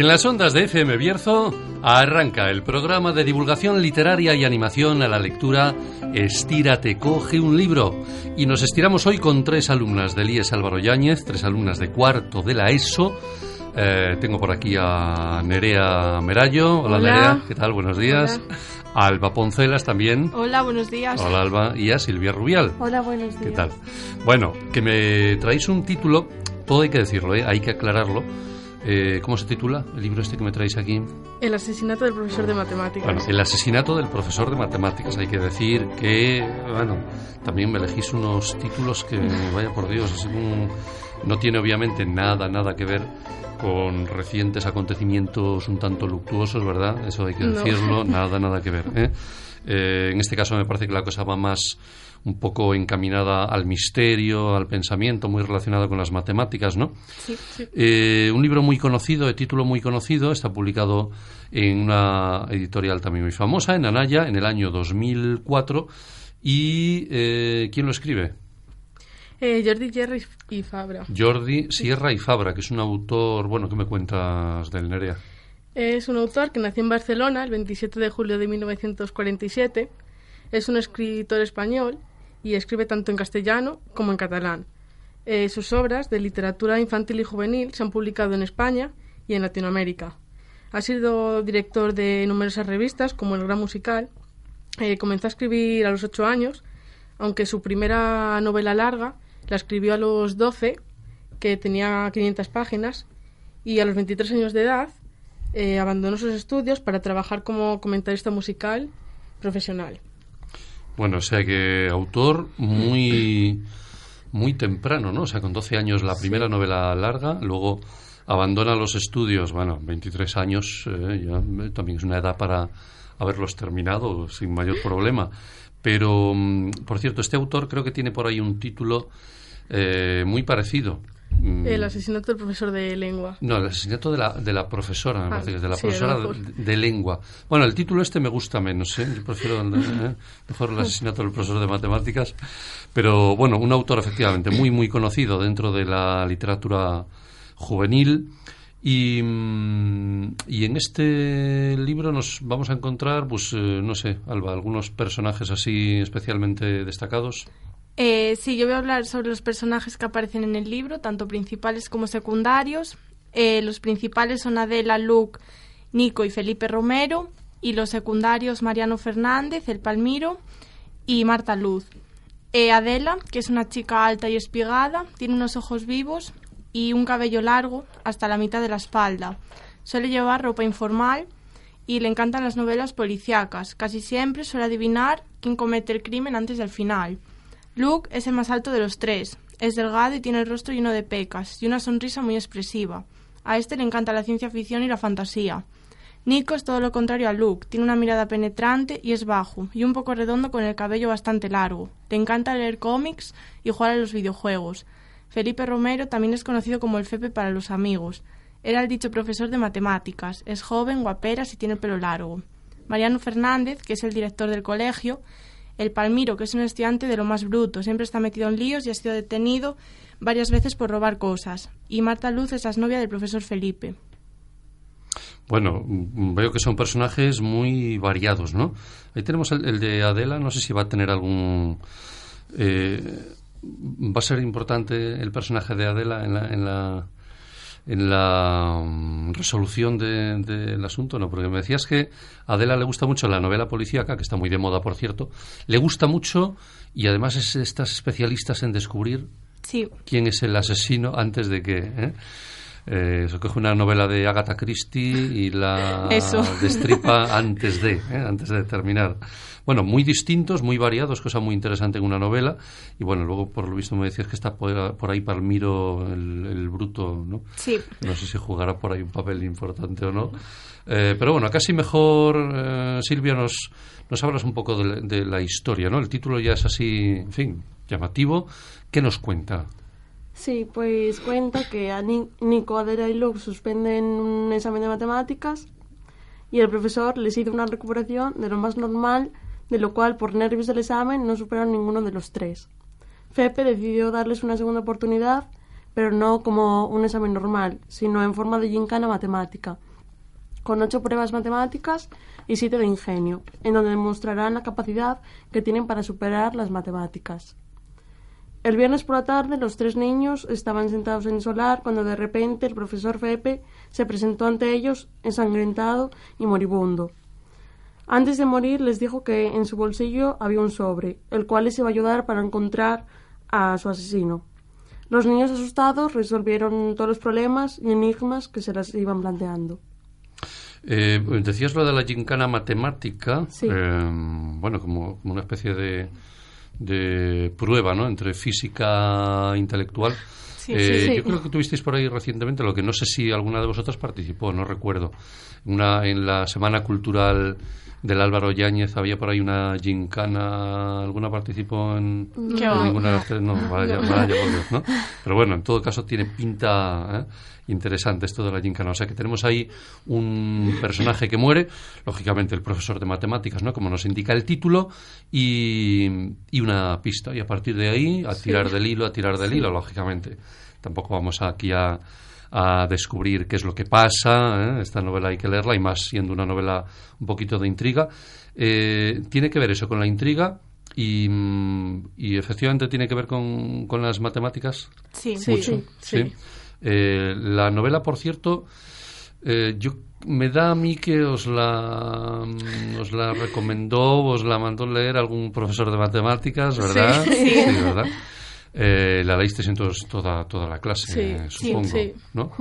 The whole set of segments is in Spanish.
En las ondas de FM Bierzo arranca el programa de divulgación literaria y animación a la lectura Estírate, coge un libro. Y nos estiramos hoy con tres alumnas del IES Álvaro Yáñez, tres alumnas de cuarto de la ESO. Eh, tengo por aquí a Nerea Merallo. Hola, Hola. Nerea, ¿qué tal? Buenos días. A Alba Poncelas también. Hola, buenos días. Hola Alba. Y a Silvia Rubial. Hola, buenos días. ¿Qué tal? Bueno, que me traéis un título, todo hay que decirlo, ¿eh? hay que aclararlo. Eh, ¿Cómo se titula el libro este que me traéis aquí? El asesinato del profesor de matemáticas. Bueno, el asesinato del profesor de matemáticas. Hay que decir que, bueno, también me elegís unos títulos que, vaya por Dios, es un- no tiene obviamente nada, nada que ver con recientes acontecimientos un tanto luctuosos, ¿verdad? Eso hay que No. decirlo, nada, nada que ver. ¿eh? Eh, en este caso me parece que la cosa va más un poco encaminada al misterio, al pensamiento, muy relacionado con las matemáticas, ¿no? Sí, sí. Eh, un libro muy conocido, de título muy conocido, está publicado en una editorial también muy famosa, en Anaya, en el año 2004. ¿Y eh, quién lo escribe? Eh, Jordi Jerry y Fabra. Jordi Sierra y Fabra, que es un autor, bueno, ¿qué me cuentas del Nerea? Es un autor que nació en Barcelona el 27 de julio de 1947. Es un escritor español y escribe tanto en castellano como en catalán. Eh, sus obras de literatura infantil y juvenil se han publicado en España y en Latinoamérica. Ha sido director de numerosas revistas como El Gran Musical. Eh, comenzó a escribir a los ocho años, aunque su primera novela larga la escribió a los 12, que tenía 500 páginas, y a los 23 años de edad eh, abandonó sus estudios para trabajar como comentarista musical profesional. Bueno, o sea que autor muy, muy temprano, ¿no? O sea, con 12 años la primera novela larga, luego abandona los estudios, bueno, 23 años, eh, ya, eh, también es una edad para haberlos terminado sin mayor problema. Pero, mm, por cierto, este autor creo que tiene por ahí un título eh, muy parecido. Mm, El asesinato del profesor de lengua. no, el asesinato de la, de la profesora, me Ah, parece que es de la sí, profesora de, de lengua. Bueno, el título este me gusta menos, ¿eh? Yo prefiero eh, mejor el asesinato del profesor de matemáticas. Pero bueno, un autor efectivamente muy, muy conocido dentro de la literatura juvenil. Y, mm, y en este libro nos vamos a encontrar, pues, eh, no sé, Alba, algunos personajes así especialmente destacados. Eh, sí, yo voy a hablar sobre los personajes que aparecen en el libro, tanto principales como secundarios. Eh, los principales son Adela, Luke, Nico y Felipe Romero. Y los secundarios Mariano Fernández, El Palmiro y Marta Luz. Eh, Adela, que es una chica alta y espigada, tiene unos ojos vivos y un cabello largo hasta la mitad de la espalda. Suele llevar ropa informal y le encantan las novelas policíacas. Casi siempre suele adivinar quién comete el crimen antes del final. Luke es el más alto de los tres. Es delgado y tiene el rostro lleno de pecas y una sonrisa muy expresiva. A este le encanta la ciencia ficción y la fantasía. Nico es todo lo contrario a Luke. Tiene una mirada penetrante y es bajo, y un poco redondo con el cabello bastante largo. Le encanta leer cómics y jugar a los videojuegos. Felipe Romero también es conocido como el Fepe para los amigos. Era el dicho profesor de matemáticas. Es joven, guaperas y tiene el pelo largo. Mariano Fernández, que es el director del colegio. El Palmiro, que es un estudiante de lo más bruto. Siempre está metido en líos y ha sido detenido varias veces por robar cosas. Y Marta Luz es la novia del profesor Felipe. Bueno, mm, veo que son personajes muy variados, ¿no? Ahí tenemos el, de Adela, no sé si va a tener algún... eh, ¿Va a ser importante el personaje de Adela en la, en la, en la mm, resolución de- del asunto, no, porque me decías que a Adela le gusta mucho la novela policíaca, que está muy de moda, por cierto, le gusta mucho y además es estas especialistas en descubrir Sí, quién es el asesino antes de que... ¿eh? Eh, se coge una novela de Agatha Christie y la Eso. destripa antes de, ¿eh? antes de terminar. Bueno, muy distintos, muy variados, cosa muy interesante en una novela. Y bueno, luego por lo visto me decías que está por, por ahí Palmiro el, el bruto, ¿no? sí. No sé si jugará por ahí un papel importante o no. Eh, pero bueno, casi mejor, eh, Silvia, nos, nos hablas un poco de, de la historia, ¿no? El título ya es así, en fin, llamativo. ¿Qué nos cuenta? Sí, pues cuenta que a Ni- Nico, Adela y Luke suspenden un examen de matemáticas y el profesor les hizo una recuperación de lo más normal, de lo cual por nervios del examen no superaron ninguno de los tres. Fepe decidió darles una segunda oportunidad, pero no como un examen normal, sino en forma de gincana matemática, con ocho pruebas matemáticas y siete de ingenio, en donde demostrarán la capacidad que tienen para superar las matemáticas. El viernes por la tarde los tres niños estaban sentados en el solar cuando de repente el profesor Fepe se presentó ante ellos ensangrentado y moribundo. Antes de morir les dijo que en su bolsillo había un sobre, el cual les iba a ayudar para encontrar a su asesino. Los niños asustados resolvieron todos los problemas y enigmas que se les iban planteando. Eh, decías lo de la gincana matemática, Sí. eh, bueno, como, como una especie de, de prueba, ¿no? Entre física e intelectual. Sí, Eh, sí, sí. Yo creo que tuvisteis por ahí recientemente, lo que no sé si alguna de vosotras participó, no recuerdo. Una, en la Semana Cultural del Álvaro Yáñez había por ahí una gincana, ¿alguna participó en, ninguna de las tres? No, vaya, vaya por Dios, ¿no? Pero bueno, en todo caso tiene pinta ¿eh? interesante esto de la gincana. O sea que tenemos ahí un personaje que muere, lógicamente el profesor de matemáticas, ¿no? Como nos indica el título, y, y una pista. Y a partir de ahí, a tirar del hilo, a tirar del hilo, lógicamente. Tampoco vamos aquí a, a descubrir qué es lo que pasa. ¿eh? Esta novela hay que leerla, y más siendo una novela un poquito de intriga. Eh, tiene que ver eso con la intriga. Y, mm, y efectivamente tiene que ver con, con las matemáticas. Sí, Sí. Mucho, sí. Eh, la novela, por cierto, eh, yo me da a mí que os la mm, os la recomendó, os la mandó leer algún profesor de matemáticas, ¿verdad? Sí. ¿verdad? Eh, la leísteis entonces toda toda la clase, Sí, eh, sí, supongo, sí. ¿no?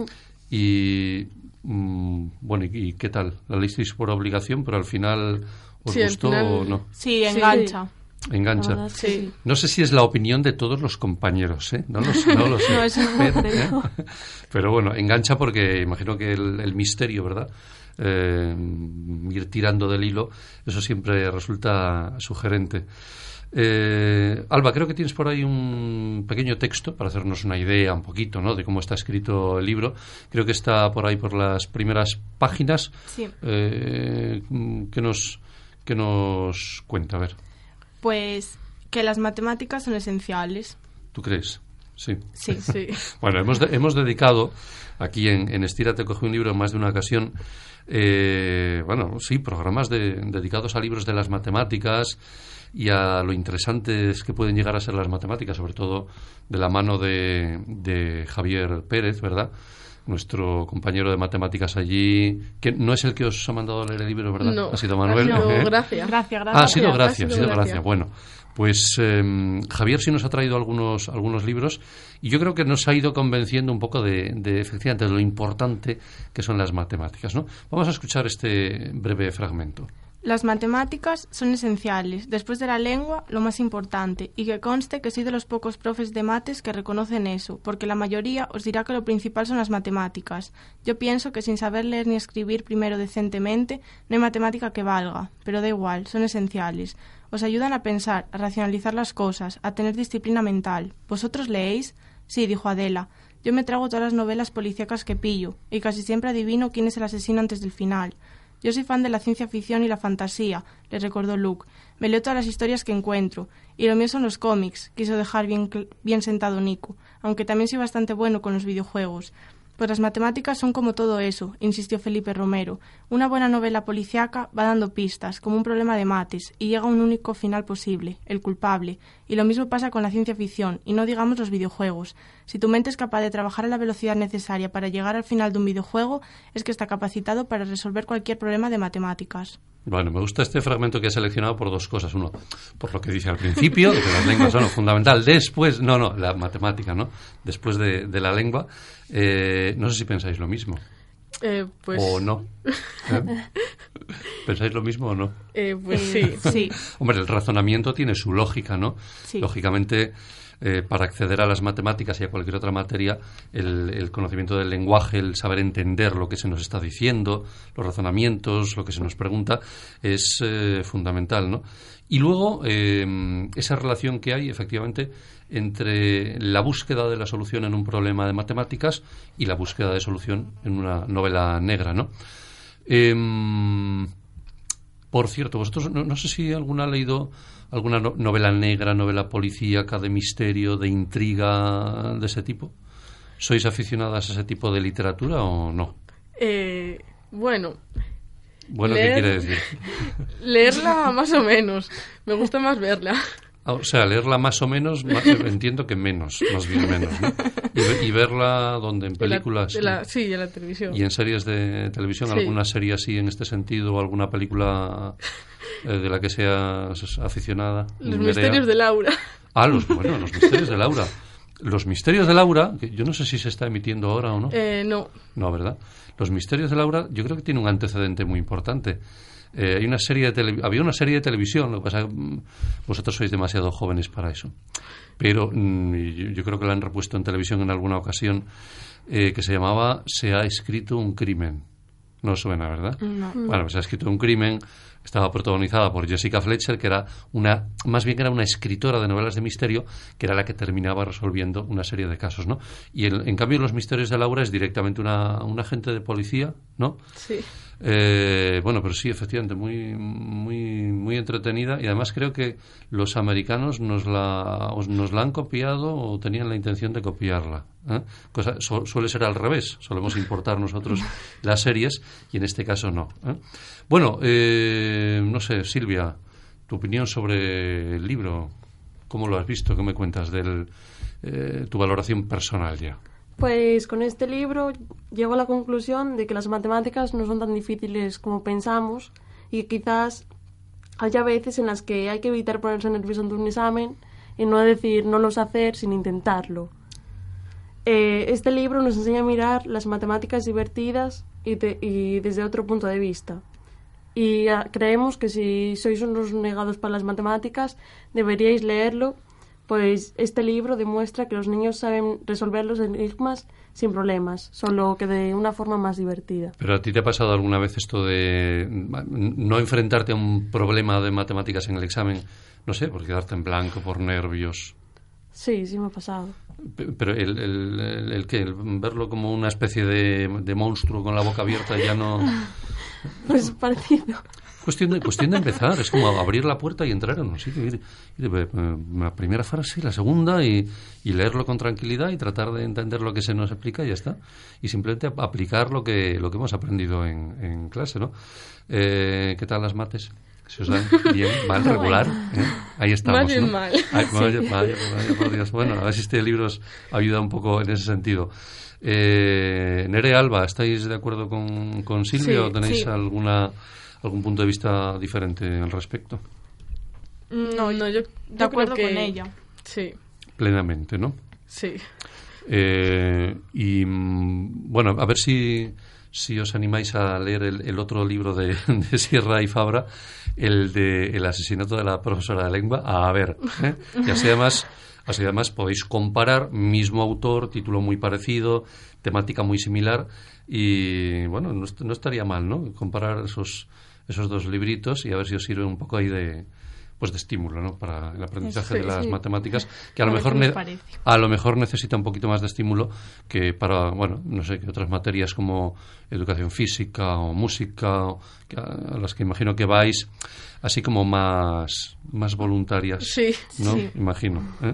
Y mm, bueno, ¿y, qué tal? ¿La leísteis por obligación, pero al final os Sí, gustó final- o no? Sí, engancha. Engancha. Verdad Sí. sí. No sé si es la opinión de todos los compañeros, ¿eh? No lo sé. No, lo sé. No, eso no pero. ¿eh? Bueno, engancha porque imagino que el, el misterio, ¿verdad? Eh, ir tirando del hilo, eso siempre resulta sugerente. Eh, Alba, creo que tienes por ahí un pequeño texto para hacernos una idea un poquito ¿no? de cómo está escrito el libro. Creo que está por ahí por las primeras páginas. Sí. Eh, ¿qué, nos, ¿Qué nos cuenta? A ver, Pues que las matemáticas son esenciales. ¿tú crees? Sí. Sí. Sí. Bueno, hemos, de- hemos dedicado aquí en, en Estira te cogí un libro en más de una ocasión, eh, bueno, sí, programas de- dedicados a libros de las matemáticas y a lo interesantes que pueden llegar a ser las matemáticas, sobre todo de la mano de, de Javier Pérez, ¿verdad? Nuestro compañero de matemáticas allí, que no es el que os ha mandado a leer el libro, ¿verdad? No, ha sido Manuel. ha sido ¿eh? Gracia. Gracias, Ah, ha gracias. sido Ha gracia, sido ha sido gracia. gracia. Bueno, pues eh, Javier sí nos ha traído algunos, algunos libros y yo creo que nos ha ido convenciendo un poco de, de efectivamente de lo importante que son las matemáticas, ¿no? Vamos a escuchar este breve fragmento. Las matemáticas son esenciales, después de la lengua, lo más importante, y que conste que soy de los pocos profes de mates que reconocen eso, porque la mayoría os dirá que lo principal son las matemáticas. Yo pienso que sin saber leer ni escribir primero decentemente, no hay matemática que valga, pero da igual, son esenciales. Os ayudan a pensar, a racionalizar las cosas, a tener disciplina mental. ¿Vosotros leéis? Sí, dijo Adela. Yo me trago todas las novelas policíacas que pillo, y casi siempre adivino quién es el asesino antes del final. Yo soy fan de la ciencia ficción y la fantasía, le recordó Luke. Me leo todas las historias que encuentro. Y lo mío son los cómics, quiso dejar bien, bien sentado Nico, aunque también soy bastante bueno con los videojuegos. Pues las matemáticas son como todo eso, insistió Felipe Romero. Una buena novela policiaca va dando pistas, como un problema de mates, y llega a un único final posible, el culpable. Y lo mismo pasa con la ciencia ficción, y no digamos los videojuegos. Si tu mente es capaz de trabajar a la velocidad necesaria para llegar al final de un videojuego, es que está capacitado para resolver cualquier problema de matemáticas. Bueno, me gusta este fragmento que he seleccionado por dos cosas. Uno, por lo que dice al principio, de que las lenguas son lo fundamental. Después, no, no, la matemática, ¿no? Después de, de la lengua. Eh, no sé si pensáis lo mismo. Eh, pues, O no. ¿Eh? ¿Pensáis lo mismo o no? eh, pues sí. Sí. Hombre, el razonamiento tiene su lógica, ¿no? Sí. Lógicamente, eh, para acceder a las matemáticas y a cualquier otra materia, el, conocimiento del lenguaje, el saber entender lo que se nos está diciendo, los razonamientos, lo que se nos pregunta, es eh, fundamental, ¿no? Y luego, eh, esa relación que hay, efectivamente, entre la búsqueda de la solución en un problema de matemáticas y la búsqueda de solución en una novela negra, ¿no? Em, por cierto, vosotros no, no sé si alguna ha leído alguna no- novela negra, novela policíaca, de misterio, de intriga, de ese tipo. ¿Sois aficionadas a ese tipo de literatura o no? Eh, bueno, Bueno, ¿qué quiere decir? leerla más o menos. Me gusta más verla. Ah, O sea, leerla más o menos, entiendo que menos, más bien menos, ¿no? Y, y verla donde en De la- películas de la- sí, en la televisión. y en series de televisión, Sí. alguna serie así en este sentido, o alguna película eh, de la que seas aficionada. Los Nerea? misterios de Laura. Ah, los, bueno, los misterios de Laura. Los misterios de Laura, que yo no sé si se está emitiendo ahora o no. Eh, no. No, ¿verdad? Los misterios de Laura, yo creo que tiene un antecedente muy importante. Eh, hay una serie de tele- había una serie de televisión, lo que pasa es que mm, vosotros sois demasiado jóvenes para eso. Pero mm, yo, yo creo que la han repuesto en televisión en alguna ocasión, eh, que se llamaba Se ha escrito un crimen. No suena, ¿verdad? No. Bueno, pues se ha escrito un crimen, estaba protagonizada por Jessica Fletcher, que era una, más bien era una escritora de novelas de misterio, que era la que terminaba resolviendo una serie de casos, ¿no? Y el- en cambio, los misterios de Laura es directamente una, un agente de policía, ¿no? Sí. Eh, bueno, pero sí, efectivamente, muy, muy, muy entretenida y además creo que los americanos nos la, os- nos la han copiado o tenían la intención de copiarla. ¿eh? Cosa, su- suele ser al revés, solemos importar nosotros las series y en este caso no. ¿eh? Bueno, eh, no sé, Silvia, tu opinión sobre el libro, ¿cómo lo has visto? ¿Qué me cuentas de tu valoración personal ya? Pues con este libro llego a la conclusión de que las matemáticas no son tan difíciles como pensamos y quizás haya veces en las que hay que evitar ponerse nervioso ante un examen y no decir no lo sé hacer sin intentarlo. Eh, este libro nos enseña a mirar las matemáticas divertidas y, de- y desde otro punto de vista. Y ah, creemos que si sois unos negados para las matemáticas, deberíais leerlo, pues este libro demuestra que los niños saben resolver los enigmas sin problemas, solo que de una forma más divertida. Pero a ti te ha pasado alguna vez esto de no enfrentarte a un problema de matemáticas en el examen, no sé, por quedarte en blanco, por nervios. Sí, sí me ha pasado. Pe- Pero el, el, el, el qué, el verlo como una especie de, de monstruo con la boca abierta ya no... Pues parecido. Cuestión de, cuestión de empezar, es como abrir la puerta y entrar en un sitio. Ir, ir, eh, la primera frase, la segunda y, y leerlo con tranquilidad y tratar de entender lo que se nos explica y ya está. Y simplemente ap- aplicar lo que, lo que hemos aprendido en, en clase, ¿no? Eh, ¿Qué tal las mates? ¿Se os dan bien, mal, regular? ¿eh? Ahí estamos, Más bien ¿no? mal. Ay, vaya, vaya, vaya, por Dios. Bueno, a ver si este libro os ayuda un poco en ese sentido. Eh, Nere Alba, ¿estáis de acuerdo con, con Silvia Sí, o tenéis sí. alguna algún punto de vista diferente al respecto? No, no, yo, yo De acuerdo creo que- con ella. Sí, Plenamente, ¿no? sí. Eh, y mm, bueno, a ver si, si os animáis a leer el, el otro libro de, de Sierra y Fabra, el de El asesinato de la profesora de lengua. A ver, ¿eh? y así además, así además podéis comparar, mismo autor, título muy parecido, temática muy similar, y bueno, no, no estaría mal, ¿no? Comparar esos, esos dos libritos y a ver si os sirve un poco ahí de pues de estímulo, ¿no? Para el aprendizaje Sí, de las sí. matemáticas, que a lo A mejor a lo mejor necesita un poquito más de estímulo que para, bueno, no sé, que otras materias como educación física o música, o a, a las que imagino que vais así como más, más voluntarias. Sí. ¿no? Sí. Imagino. ¿eh?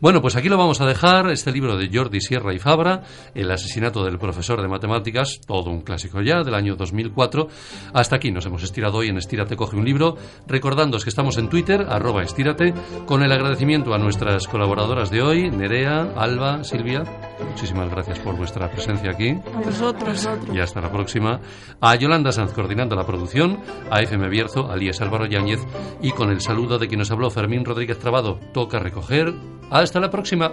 Bueno, pues aquí lo vamos a dejar, este libro de Jordi Sierra y Fabra, El asesinato del profesor de matemáticas, todo un clásico ya, del año 2004. Hasta aquí nos hemos estirado hoy en Estírate Coge un Libro, recordándoos que estamos en Twitter, arroba estírate, con el agradecimiento a nuestras colaboradoras de hoy, Nerea, Alba, Silvia. Muchísimas gracias por vuestra presencia aquí. A vosotros. Y hasta la próxima. A Yolanda Sanz coordinando la producción, a FM Bierzo, a Líes Álvaro Yáñez y con el saludo de quien nos habló Fermín Rodríguez Trabado. Toca recoger. Hasta la próxima.